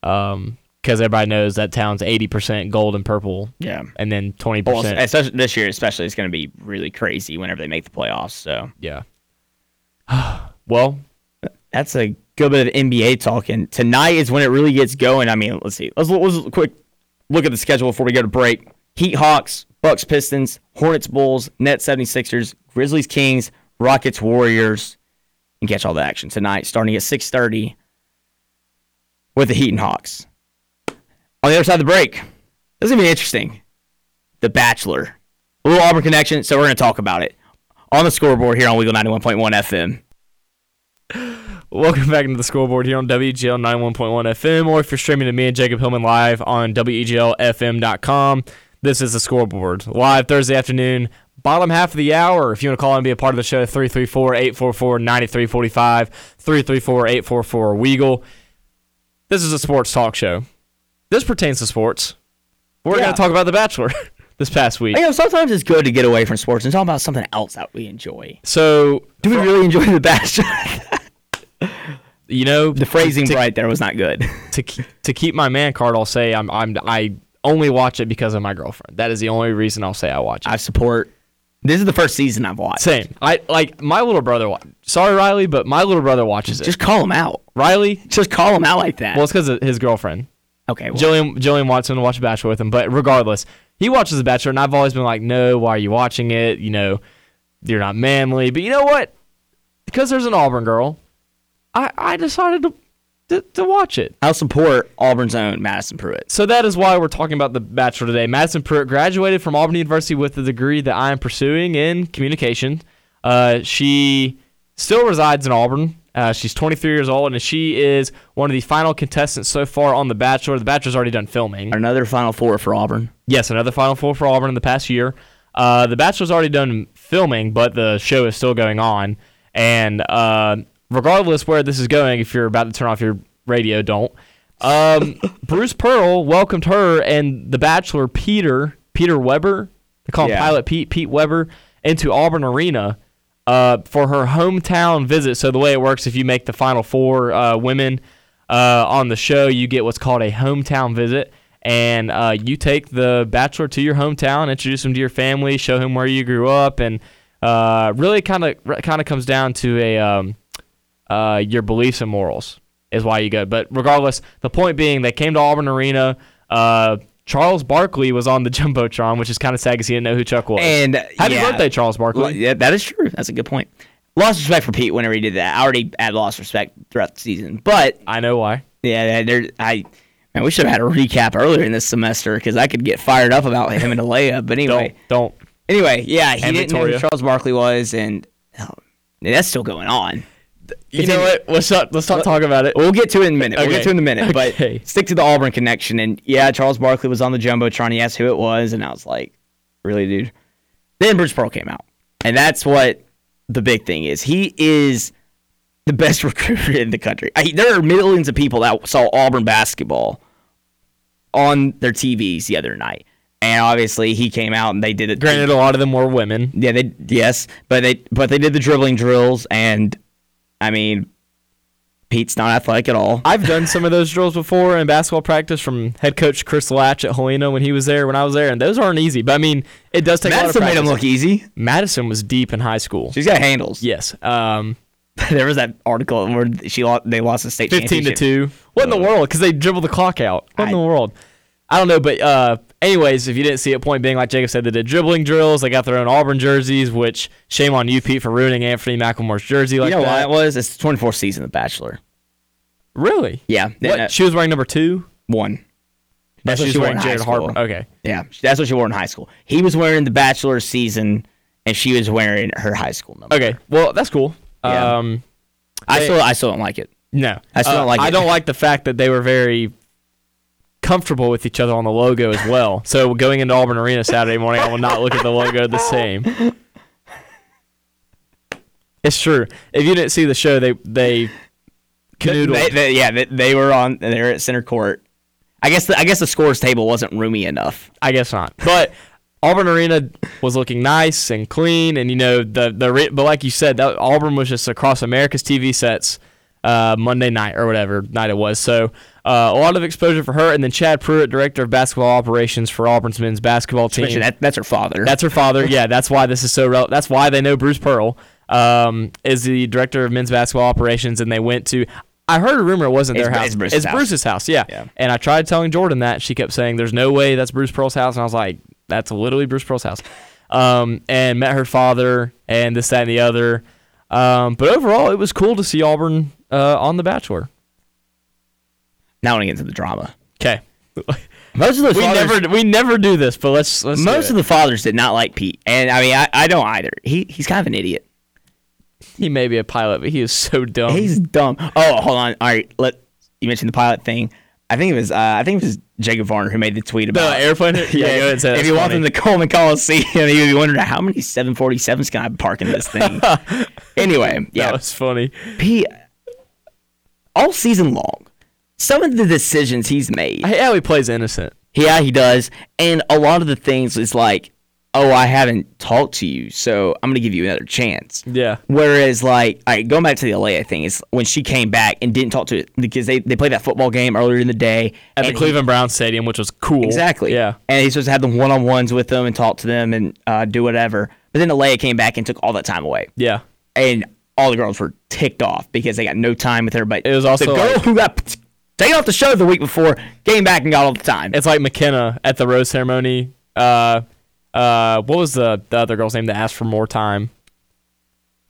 Um, because everybody knows that town's eighty percent gold and purple, Yeah. and then twenty percent. especially this year, especially, it's going to be really crazy whenever they make the playoffs. So Yeah. [sighs] well, that's a good bit of NBA talking. Tonight is when it really gets going. I mean, let's see. Let's, let's quick look at the schedule before we go to break. Heat Hawks, Bucks Pistons, Hornets Bulls, Nets 76ers, Grizzlies Kings, Rockets Warriors. And catch all the action tonight starting at 6:30 with the Heat and Hawks. On the other side of the break, this is gonna be interesting. The Bachelor, a little Auburn connection, so we're gonna talk about it on the scoreboard here on Weagle 91.1 FM. [laughs] Welcome back into the scoreboard here on WGL 91.1 FM, or if you're streaming to me and Jacob Hillman live on WEGLFM.com. This is the scoreboard. Live Thursday afternoon, bottom half of the hour. If you want to call and be a part of the show, 334 844 9345, 334 844 Weagle. This is a sports talk show. This pertains to sports. We're Yeah. going to talk about The Bachelor [laughs] this past week. You know, sometimes it's good to get away from sports and talk about something else that we enjoy. So, Do we really enjoy the Bachelor? [laughs] you know, the phrasing to- right there was not good. [laughs] to to keep my man card, I'll say I'm I'm I only watch it because of my girlfriend. That is the only reason I'll say I watch it. I support. This is the first season I've watched. Same. I like my little brother. Sorry, Riley, but my little brother watches it. Just call him out. Riley. Just call him out like that. Well, it's because of his girlfriend. okay. Well, Jillian Jillian wants him to watch Bachelor with him, but regardless, he watches The Bachelor, and I've always been like, no, why are you watching it? You know, you're not manly. But you know what? Because there's an Auburn girl, I I decided to to, to watch it. I'll support Auburn's own Madison Prewett. So that is why we're talking about the Bachelor today. Madison Prewett graduated from Auburn University with the degree that I am pursuing in communication. Uh, she still resides in Auburn. Uh, she's 23 years old, and she is one of the final contestants so far on The Bachelor. The Bachelor's already done filming. Another Final Four for Auburn. Yes, another Final Four for Auburn in the past year. Uh, the Bachelor's already done filming, but the show is still going on. And uh, regardless where this is going, if you're about to turn off your radio, don't. Um, [laughs] Bruce Pearl welcomed her and the Bachelor Peter Peter Weber. They call him Yeah. Pilot Pete Pete Weber into Auburn Arena uh, for her hometown visit. So the way it works, if you make the final four uh, women uh, on the show, you get what's called a hometown visit, and uh, you take the bachelor to your hometown, introduce him to your family, show him where you grew up, and uh, really kind of kind of comes down to a um, uh, your beliefs and morals is why you go. But regardless, the point being, they came to Auburn Arena. Uh, Charles Barkley was on the [laughs] jumbotron, which is kind of sad because he didn't know who Chuck was. And happy yeah. birthday, Charles Barkley. Well, yeah, that is true. That's a good point. Lost respect for Pete whenever he did that. I already had lost respect throughout the season, but I know why. yeah, there. I man, we should have had a recap earlier in this semester because I could get fired up about him and Alayah. But anyway, Don't don't. anyway, yeah, he And didn't know Victoria. who Charles Barkley was, and oh, that's still going on. You know what? Let's not let's not talk about it. We'll get to it in a minute. We'll get to it in a minute. Okay. But stick to the Auburn connection. And yeah, Charles Barkley was on the jumbotron. He asked who it was, and I was like, "Really, dude?" Then Bruce Pearl came out, and that's what the big thing is. He is the best [laughs] recruiter in the country. I, there are millions of people that saw Auburn basketball on their TVs the other night, and obviously he came out and they did it. Granted, a lot of them were women. Yeah, they yes, but they but they did the dribbling drills, and I mean, Pete's not athletic at all. I've done some of those drills before in basketball practice from head coach Chris Latch at Helena when he was there, when I was there, and those aren't easy. But I mean, it does take Madison a lot made of him look easy. Madison was deep in high school. She's got handles. Yes. Um, [laughs] there was that article where she lost, they lost the state 15 to 2. What in the world? Because they dribbled the clock out. What in the world? I don't know, but uh, anyways, if you didn't see it, point being, like Jacob said, they did dribbling drills. They got their own Auburn jerseys, which shame on you, Pete, for ruining Anfernee McLemore's jersey like You know why that. it was? It's the 24th season of The Bachelor. Really? Yeah, What? uh, she was wearing number two. one. That's Oh, what she was wore in wearing Jared school. Harper. Okay. Yeah, that's what she wore in high school. He was wearing the Bachelor season, and she was wearing her high school number. Okay. Well, that's cool. Yeah. Um, I They- still, I still don't like it. no, I still Uh, don't like I it. don't like the fact that they were very comfortable with each other on the logo as well. So going into Auburn Arena Saturday morning, I will not look at the logo the same. It's true. If you didn't see the show, they they canoodled. They, they- yeah, they, they were on. They were at center court. I guess the, I guess the scores table wasn't roomy enough. I guess not. But Auburn Arena was looking nice and clean, and you know the the but like you said, that Auburn was just across America's TV sets uh, Monday night or whatever night it was. So uh, a lot of exposure for her, and then Chad Prewett, director of basketball operations for Auburn's men's basketball team. That, that's her father. That's her father. Yeah, that's why this is so. Rel- that's why they know Bruce Pearl um, is the director of men's basketball operations, and they went to. I heard a rumor it wasn't It's their house. it's Bruce's house. Bruce's house. Yeah. Yeah. And I tried telling Jordan that. She kept saying, "There's no way that's Bruce Pearl's house," and I was like, "That's literally Bruce Pearl's house." Um, and met her father, and this, that, and the other. Um, but overall, it was cool to see Auburn uh, on The Bachelor. now I get into the drama. Okay. Most of the [laughs] we fathers, never we never do this, but let's let's. most of the fathers did not like Pete, and I mean I, I don't either. He he's kind of an idiot. he may be a pilot, but he is so dumb. He's dumb. Oh, hold on. All right, let you mentioned the pilot thing. I think it was uh, I think it was Jacob Varner who made the tweet about the airplane. [laughs] Yeah, go ahead and if you walk funny. in the Coleman Coliseum, [laughs] you would be wondering how many 747s can I park in this [laughs] thing. anyway, yeah, That was funny. Pete, all season long, some of the decisions he's made, Yeah, he plays innocent. yeah, he does, and a lot of the things is like, oh, I haven't talked to you, so I'm gonna give you another chance. Yeah. Whereas, like, all right, going back to the Alayah thing, is when she came back and didn't talk to it because they, they played that football game earlier in the day At the and he- Cleveland Browns Stadium, which was cool. Exactly. Yeah. And he's supposed to have the one on ones with them and talk to them and uh, do whatever. But then Alayah came back and took all that time away. Yeah. And all the girls were ticked off because they got no time with her. But It was also the girl like- who got taken off the show the week before came back and got all the time. It's like McKenna at the rose ceremony. Uh, uh, what was the, the other girl's name that asked for more time?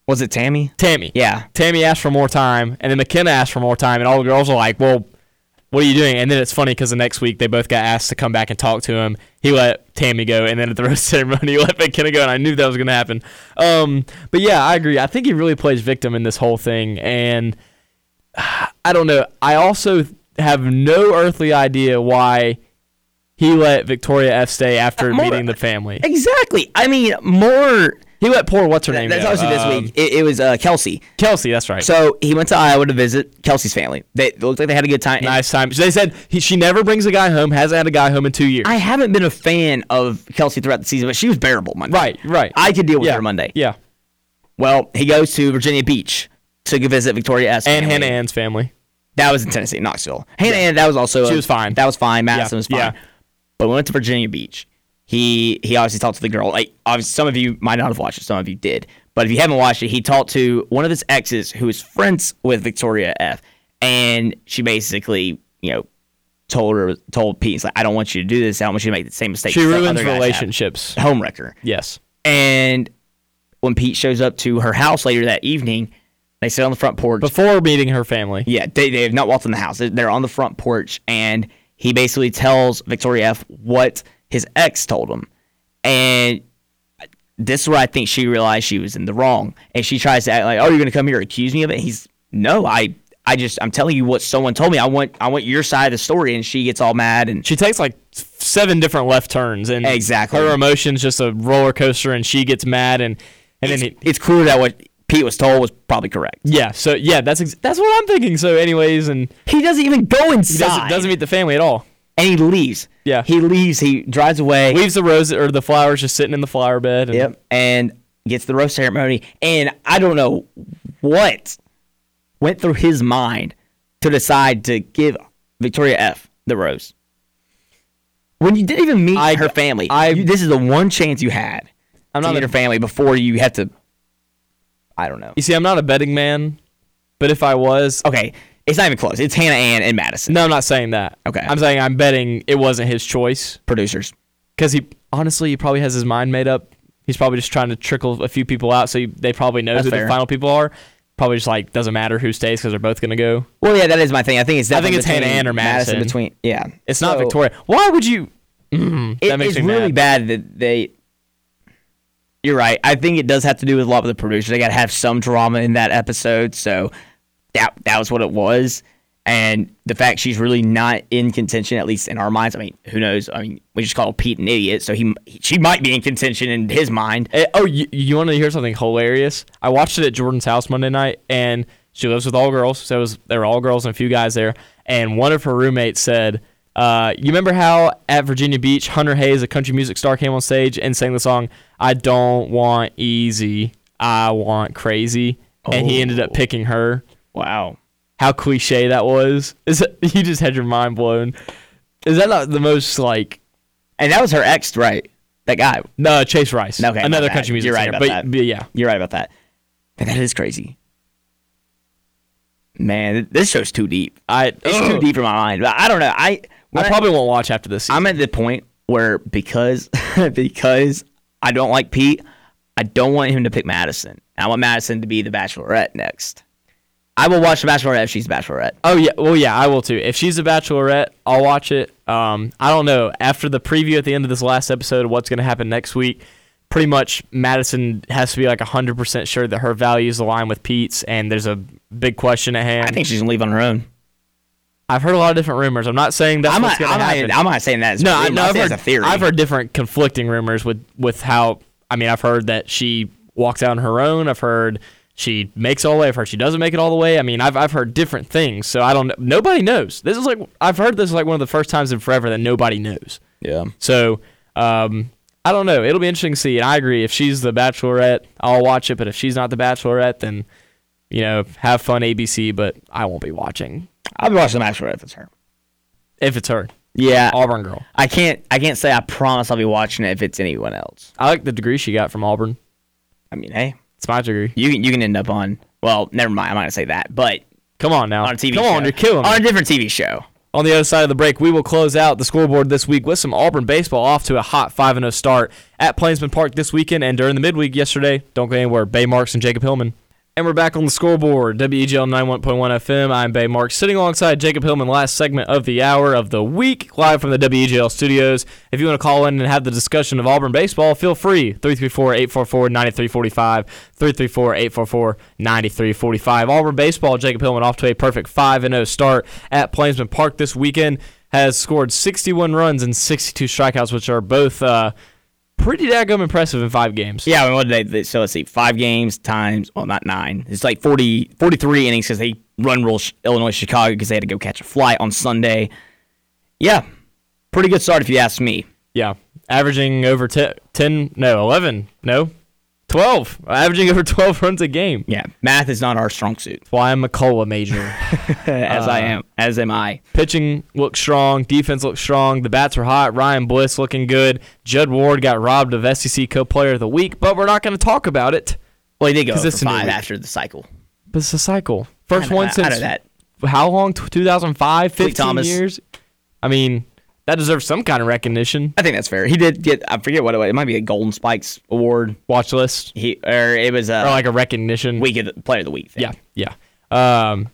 Was it Tammy? Tammy. Yeah. Tammy asked for more time, and then McKenna asked for more time, and all the girls are like, "Well, what are you doing?" And then it's funny because the next week they both got asked to come back and talk to him. He let Tammy go, and then at the [laughs] rose ceremony, [laughs] he let McKenna go, and I knew that was going to happen. Um, but yeah, I agree. I think he really plays victim in this whole thing, and [sighs] I don't know. I also have no earthly idea why he let Victoria F stay after More- meeting the family. Exactly. I mean, more. He let poor what's her name. That's go. obviously this Um, week. It, it was uh, Kelsey. Kelsey, that's right. So he went to Iowa to visit Kelsey's family. They looked like they had a good time. Nice time. They said he, she never brings a guy home. Hasn't had a guy home in two years. I haven't been a fan of Kelsey throughout the season, but she was bearable Monday. right, right. I could deal with yeah, her Monday. Yeah, Well, he goes to Virginia Beach to go visit Victoria S. and. Hannah Ann's family. That was in Tennessee, Knoxville. Hannah Ann, that was also She was fine. That was fine. Madison Yeah, was fine. yeah. But we went to Virginia Beach. He he obviously talked to the girl. Like obviously, some of you might not have watched it. Some of you did. But if you haven't watched it, he talked to one of his exes who is friends with Victoria F. And she basically, you know, told her told Pete, like, I don't want you to do this. I don't want you to make the same mistake. She ruins other guys have." relationships. Homewrecker. Yes. And when Pete shows up to her house later that evening, they sit on the front porch. Before meeting her family. Yeah, they, they have not walked in the house. They're on the front porch, and he basically tells Victoria F what his ex told him. And this is where I think she realized she was in the wrong. And she tries to act like, "Oh, you're going to come here and accuse me of it?" He's no, I, I just, I'm telling you what someone told me. I want, I want your side of the story. And she gets all mad and She takes like seven different left turns, and Exactly. her emotions just a roller coaster, and she gets mad, and and then he, it's clear that what Pete was told was probably correct. yeah. So yeah, that's ex- that's what I'm thinking. So anyways, and He doesn't even go he inside. doesn't, doesn't meet the family at all. and he leaves. Yeah. he leaves. He drives away. Leaves the rose or the flowers just sitting in the flower bed. And Yep. And gets the rose ceremony. And I don't know what went through his mind to decide to give Victoria F the rose. When you didn't even meet I- her family, I- you- this is the one chance you had I'm to not meet her family before you have to. I don't know. You see, I'm not a betting man, but if I was, Okay, it's not even close. It's Hannah Ann and Madison, no, I'm not saying that. Okay. I'm saying I'm betting it wasn't his choice producers. because he honestly he probably has his mind made up. He's probably just trying to trickle a few people out, so he, they probably know That's who fair. the final people are. Probably just like doesn't matter who stays because they're both gonna go. Well, yeah, that is my thing. I think it's. I think definitely it's Hannah between Ann or Madison. Between yeah, It's not So, Victoria. Why would you? Mm, It- that makes it's me really mad. bad that they. You're right. I think it does have to do with a lot of the producers. They got to have some drama in that episode, so that that was what it was. And the fact she's really not in contention, at least in our minds. I mean, who knows? I mean, we just called Pete an idiot, so he she might be in contention in his mind. Eh, oh, you, you want to hear something hilarious? I watched it at Jordan's house Monday night, and she lives with all girls. So it was there were all girls and a few guys there. And one of her roommates said, uh, "You remember how at Virginia Beach, Hunter Hayes, a country music star, came on stage and sang the song "I Don't Want Easy, I Want Crazy," and he ended up oh. picking her. Wow. How cliche that was! Is it, [laughs] you just had your mind blown? Is that not the most like And that was her ex, right? That guy. no Chase Rice? Okay, another country music You're right singer. about but, that. but yeah, You're right about that. That is crazy. Man, this show's too deep. I It's too deep for my mind. But I don't know. I I probably won't watch after this. Season. I'm at the point where because [laughs] because I don't like Pete, I don't want him to pick Madison. I want Madison to be the Bachelorette next. I will watch the Bachelorette if she's the Bachelorette. Oh yeah, well yeah, I will too. If she's a bachelorette, I'll watch it. Um, I don't know. After the preview at the end of this last episode of what's going to happen next week, pretty much Madison has to be like hundred percent sure that her values align with Pete's, and there's a big question at hand. I think she's gonna leave on her own. I've heard a lot of different rumors. I'm not saying that's I'm what's not, going to not, happen. I'm not saying that. As no, a I, no, I've heard, a theory. I've heard different conflicting rumors with with how. I mean, I've heard that she walks out on her own. I've heard she makes all the way. I've heard she doesn't make it all the way. I mean, I've I've heard different things. So I don't. know. Nobody knows. This is like I've heard this is like one of the first times in forever that nobody knows. yeah. So um, I don't know. It'll be interesting to see. And I agree. If she's the Bachelorette, I'll watch it. But if she's not the Bachelorette, then you know, have fun ABC. But I won't be watching I'll be watching the Bachelorette if it's her. if it's her, Yeah. Auburn girl. I can't. I can't say I promise I'll be watching it if it's anyone else. I like the degree she got from Auburn. I mean, hey, It's my degree. you can you can end up on. Well, never mind. I'm not gonna say that, but Come on now. on a TV Come show. on, you're killing me. on a different TV show. On the other side of the break, we will close out the scoreboard this week with some Auburn baseball off to a hot 5 0 start at Plainsman Park this weekend and during the midweek yesterday. Don't go anywhere. Bay Marks and Jacob Hillman. And we're back on the scoreboard. WEGL 91.1 FM. I'm Bay Mark, sitting alongside Jacob Hillman, last segment of the hour of the week, live from the WEGL studios. If you want to call in and have the discussion of Auburn baseball, feel free. 334 844 9345. 334 844 9345. Auburn baseball, Jacob Hillman off to a perfect 5 0 start at Plainsman Park this weekend. Has scored 61 runs and 62 strikeouts, which are both uh, pretty daggum impressive in five games. Yeah, I mean, what did they? So let's see, five games times. Well, not nine. It's like 40, 43 innings because they run rule Illinois Chicago because they had to go catch a flight on Sunday. Yeah, pretty good start if you ask me. Yeah, averaging over te- 10, no, 11, no, 12. Averaging over 12 [laughs] runs a game. Yeah, math is not our strong suit, why I'm a COLA major. [laughs] as I uh, am, as am I. Pitching looks strong. Defense looks strong. The bats are hot. Ryan Bliss looking good. Judd Ward got robbed of SEC Co-Player of the Week, but we're not going to talk about it. Well, he did go it's five after the cycle. But it's a cycle. First know- one since that. how long? 2005, 15 Thomas. years. I mean, that deserves some kind of recognition. I think that's fair. He did get. I forget what it was. It might be a Golden Spikes award. Watch list He or it was a or like a recognition. week of the player of the week. Thing. Yeah, yeah. Um,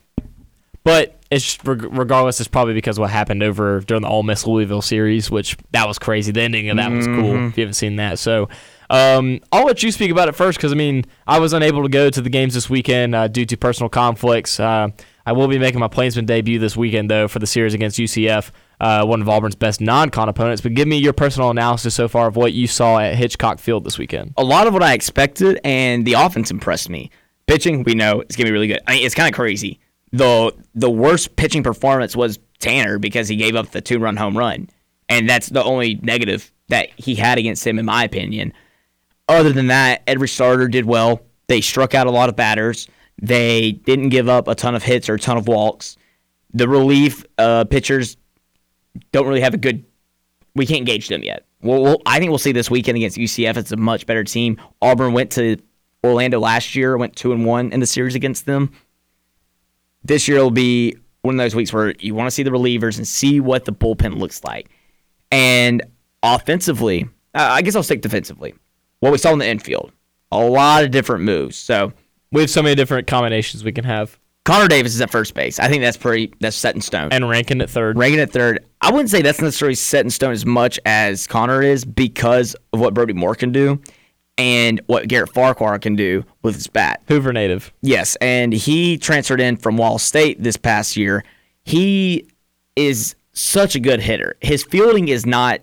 but it's reg- regardless. It's probably because of what happened over during the Ole Miss Louisville series, which that was crazy. The ending of that was Mm-hmm. cool. If you haven't seen that, so um, I'll let you speak about it first because I mean I was unable to go to the games this weekend uh, due to personal conflicts. Uh, I will be making my Plainsman debut this weekend though for the series against UCF. Uh, one of Auburn's best non-con opponents, but give me your personal analysis so far of what you saw at Hitchcock Field this weekend. a lot of what I expected, and the offense impressed me. Pitching, we know it's gonna be really good. I mean, it's kind of crazy. the The worst pitching performance was Tanner because he gave up the two run home run. And that's the only negative that he had against him, in my opinion. Other than that, every starter did well. They struck out a lot of batters. They didn't give up a ton of hits or a ton of walks. The relief uh, pitchers don't really have a good. We can't gauge them yet. Well, we'll, I think we'll see this weekend against UCF. It's a much better team. Auburn went to Orlando last year, went two and one in the series against them. This year will be one of those weeks where you want to see the relievers and see what the bullpen looks like. And offensively, I guess I'll stick defensively. What we saw in the infield, a lot of different moves. So We have so many different combinations we can have. Connor Davis is at first base. I think that's pretty. That's set in stone. And Rankin at third. Rankin at third, I wouldn't say that's necessarily set in stone as much as Connor is because of what Brody Moore can do and what Garrett Farquhar can do with his bat. Hoover native. Yes, and he transferred in from Wall State this past year. He is such a good hitter. His fielding is not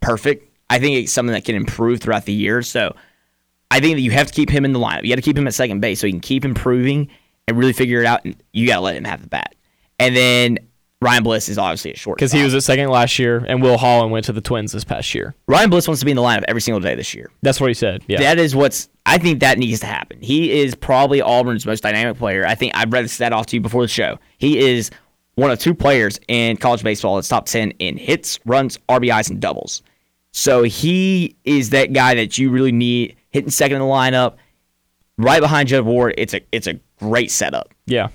perfect. I think it's something that can improve throughout the year. So I think that you have to keep him in the lineup. You got to keep him at second base so he can keep improving and really figure it out. And you got to let him have the bat. And then Ryan Bliss is obviously a short Because he was at second last year, and Will Holland went to the Twins this past year. Ryan Bliss wants to be in the lineup every single day this year. That's what he said. Yeah. That is what's. I think that needs to happen. He is probably Auburn's most dynamic player. I think I've read this stat off to you before the show. He is one of two players in college baseball that's top ten in hits, runs, RBIs, and doubles. So he is that guy that you really need hitting second in the lineup, right behind Judd Ward. It's a it's a great setup. yeah.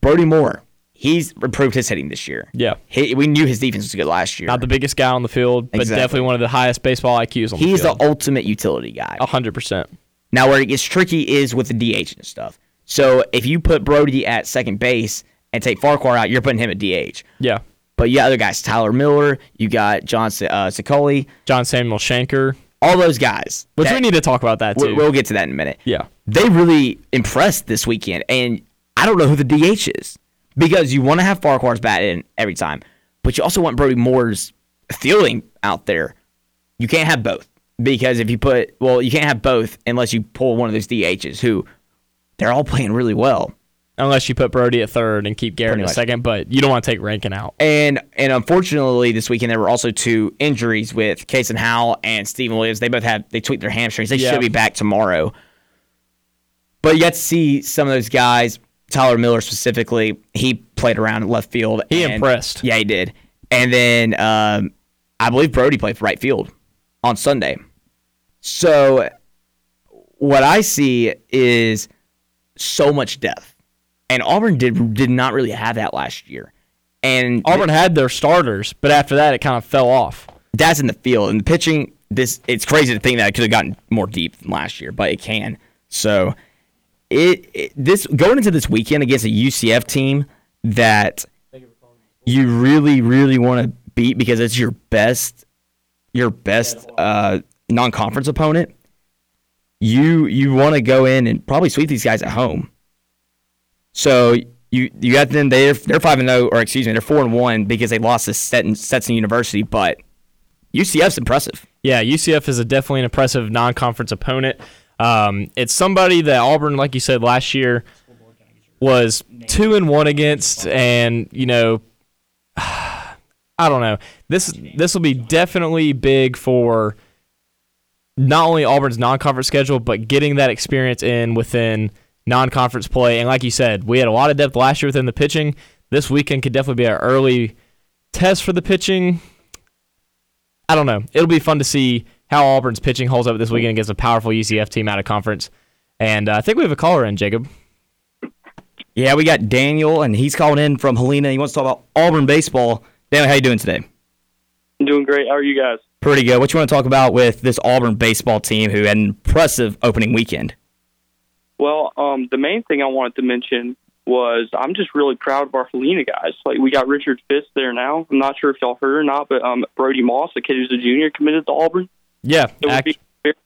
Brody Moore, he's improved his hitting this year. Yeah. He, we knew his defense was good last year. Not the biggest guy on the field, but Exactly. definitely one of the highest baseball IQs on He's the the ultimate utility guy. A hundred percent. Now, where it gets tricky is with the DH and stuff. So if you put Brody at second base and take Farquhar out, you're putting him at DH. Yeah. But you got other guys, Tyler Miller, you got John uh, Sicoli, John Samuel Shenker, all those guys. which that- we need to talk about that too. We'll, we'll get to that in a minute. yeah. They really impressed this weekend, and I don't know who the DH is because you want to have Farquhar's bat in every time, but you also want Brody Moore's fielding out there. You can't have both because if you put, well, you can't have both unless you pull one of those DHs who they're all playing really well. Unless you put Brody at third and keep Garrett in second, but you don't want to take Rankin out. And and unfortunately, this weekend there were also two injuries with Kason Howell and Stephen Williams. They both had they tweaked their hamstrings. They Yeah. should be back tomorrow. But you to see some of those guys. Tyler Miller specifically, he played around in left field. He and- impressed. Yeah, he did. And then um, I believe Brody played for right field on Sunday. So what I see is so much depth, and Auburn did did not really have that last year. And Auburn had their starters, but after that, it kind of fell off. that's in the field and the pitching. This it's crazy to think that it could have gotten more deep than last year, but it can. So it, it this going into this weekend against a UCF team that you really really want to beat because it's your best your best uh, non-conference opponent. You you want to go in and probably sweep these guys at home. So you you got them they're they're five and zero or excuse me they're four and one because they lost to Stetson, Stetson University, but UCF's impressive. Yeah, UCF is a definitely an impressive non-conference opponent. Um, it's somebody that Auburn, like you said last year, was two and one against, and you know, [sighs] I don't know. This this will be definitely big for not only Auburn's non-conference schedule, but getting that experience in within non-conference play. And like you said, we had a lot of depth last year within the pitching. This weekend could definitely be an early test for the pitching. I don't know. It'll be fun to see how Auburn's pitching holds up this weekend against a powerful UCF team out of conference. And uh, I think we have a caller in, Jacob. Yeah, we got Daniel, and he's calling in from Helena. He wants to talk about Auburn baseball. Daniel, how you doing today? I'm doing great. How are you guys? Pretty good. What you want to talk about with this Auburn baseball team who had an impressive opening weekend? Well, um, the main thing I wanted to mention was I'm just really proud of our Helena guys. Like we got Richard Fitts there now. I'm not sure if y'all heard or not, but um, Brody Moss, the kid who's a junior, committed to Auburn. Yeah, would act-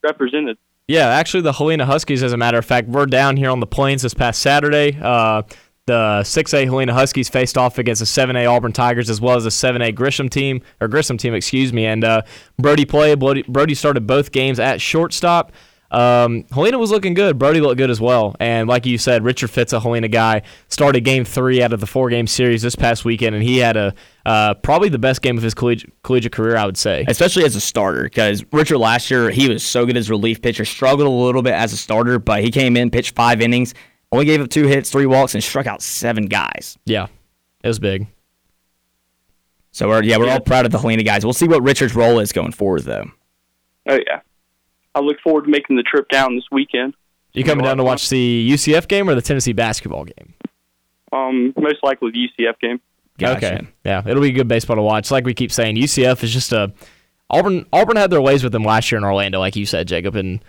represented. yeah. Actually, the Helena Huskies, as a matter of fact, were down here on the plains this past Saturday. Uh, the 6A Helena Huskies faced off against the 7A Auburn Tigers as well as the 7A Grissom team or Grissom team, excuse me. And uh, Brody played. Brody started both games at shortstop. Um, Helena was looking good. Brody looked good as well. And like you said, Richard Fitts, a Helena guy, started game three out of the four game series this past weekend, and he had a uh, probably the best game of his collegiate, collegiate career, I would say. Especially as a starter, because Richard last year, he was so good as relief pitcher, struggled a little bit as a starter, but he came in, pitched five innings, only gave up two hits, three walks, and struck out seven guys. Yeah, it was big. So we're yeah, we're all proud of the Helena guys. We'll see what Richard's role is going forward, though. Oh yeah, I look forward to making the trip down this weekend. You coming down to watch the UCF game or the Tennessee basketball game? Um, most likely the UCF game. Gotcha. Okay, yeah, it'll be good baseball to watch. Like we keep saying, UCF is just a Auburn. Auburn had their ways with them last year in Orlando, like you said, Jacob, and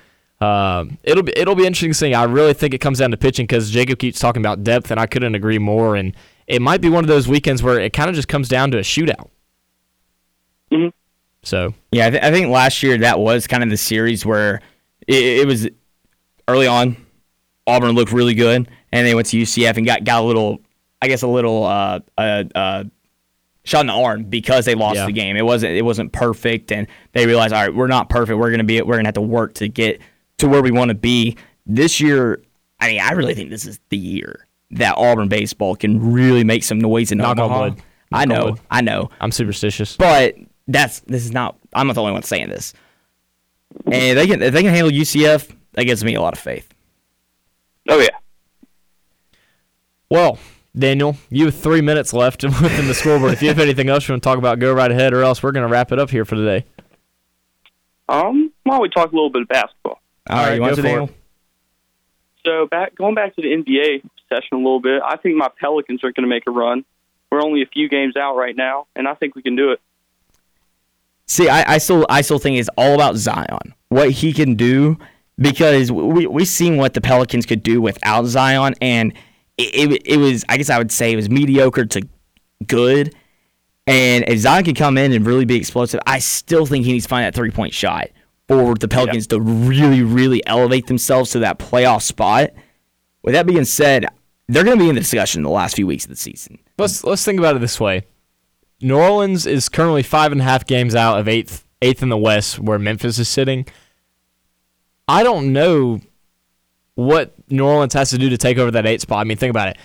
uh, it'll be it'll be interesting to see. I really think it comes down to pitching because Jacob keeps talking about depth, and I couldn't agree more. And it might be one of those weekends where it kind of just comes down to a shootout. Mhm. So Yeah, I, th- I think last year that was kind of the series where it, it was early on. Auburn looked really good, and they went to UCF and got got a little, I guess, a little uh, uh, uh, shot in the arm because they lost Yeah. the game. It wasn't it wasn't perfect, and they realized, all right, we're not perfect. We're gonna be we're gonna have to work to get to where we want to be this year. I mean, I really think this is the year that Auburn baseball can really make some noise in Knock on Omaha. wood. I know. I know. I'm superstitious. But that's this is not. I'm not the only one saying this. And if they can if they can handle UCF, that gives me a lot of faith. Oh yeah. Well, Daniel, you have three minutes left [laughs] within the scoreboard. if you have anything else you want to talk about, go right ahead, or else we're going to wrap it up here for today. Um, why don't we talk a little bit of basketball? All right, right, you want to for Daniel? So back going back to the NBA session a little bit, I think my Pelicans are going to make a run. We're only a few games out right now, and I think we can do it. See, I, I still I still think it's all about Zion, what he can do, because we we seen what the Pelicans could do without Zion, and it, it, it was I guess I would say it was mediocre to good. And if Zion can come in and really be explosive, I still think he needs to find that three point shot for the Pelicans to really, really elevate themselves to that playoff spot. With that being said, they're going to be in the discussion in the last few weeks of the season. Let's let's think about it this way. New Orleans is currently five and a half games out of eighth eighth in the West, where Memphis is sitting. I don't know what New Orleans has to do to take over that eight spot. I mean, think about it.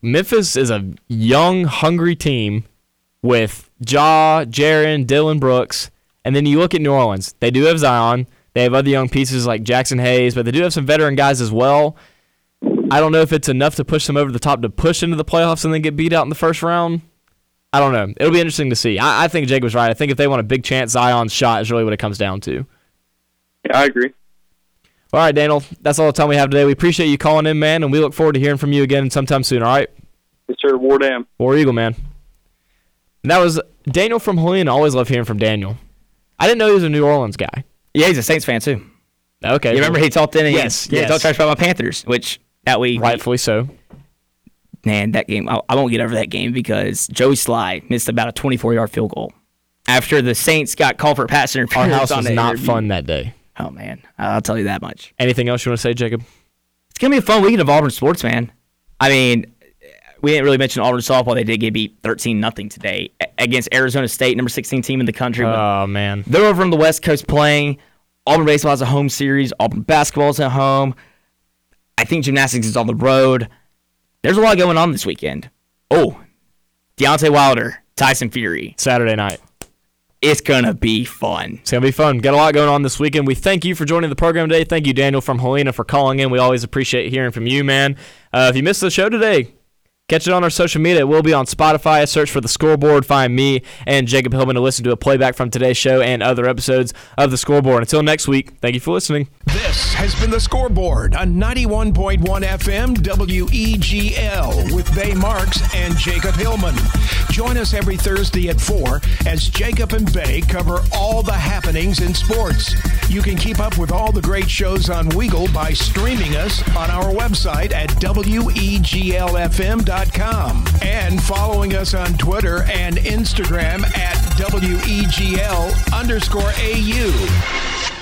Memphis is a young, hungry team with Ja, Jaren, Dillon Brooks, and then you look at New Orleans. They do have Zion. They have other young pieces like Jaxson Hayes, but they do have some veteran guys as well. I don't know if it's enough to push them over the top to push into the playoffs and then get beat out in the first round. I don't know. It'll be interesting to see. I, I think Jake was right. I think if they want a big chance, Zion's shot is really what it comes down to. Yeah, I agree. All right, Daniel, that's all the time we have today. We appreciate you calling in, man, and we look forward to hearing from you again sometime soon. All right, Yes, sir. War Dam. War Eagle, man. And that was Daniel from Helena. Always love hearing from Daniel. I didn't know he was a New Orleans guy. Yeah, he's a Saints fan too. Okay, You remember he talked in and Yes, he, yeah, yes. talked trash about my Panthers, which that we rightfully so. Man, that game, I, I won't get over that game because Joey Slye missed about a 24 yard field goal after the Saints got called for pass interference. Our house was not interview. fun that day. Oh man, I'll tell you that much. Anything else you want to say, Jacob? It's gonna be a fun weekend of Auburn sports, man. I mean, we didn't really mention Auburn softball. They did get beat 13 nothing today against Arizona State, number 16 team in the country. Oh man, They're over on the West Coast playing. Auburn baseball has a home series. Auburn basketball is at home. I think gymnastics is on the road. There's a lot going on this weekend. Oh, Deontay Wilder, Tyson Fury. Saturday night. It's gonna be fun. It's gonna be fun. Got a lot going on this weekend. We thank you for joining the program today. Thank you, Daniel from Helena, for calling in. We always appreciate hearing from you, man. Uh, if you missed the show today, catch it on our social media. It will be on Spotify. Search for the scoreboard. Find me and Jacob Hillman to listen to a playback from today's show and other episodes of the scoreboard. Until next week, thank you for listening. This has been the scoreboard on 91.1 FM WEGL with Bay Marks and Jacob Hillman. Join us every Thursday at 4 as Jacob and Bay cover all the happenings in sports. You can keep up with all the great shows on Weagle by streaming us on our website at WEGLFM.com and following us on Twitter and Instagram at WEGL underscore AU.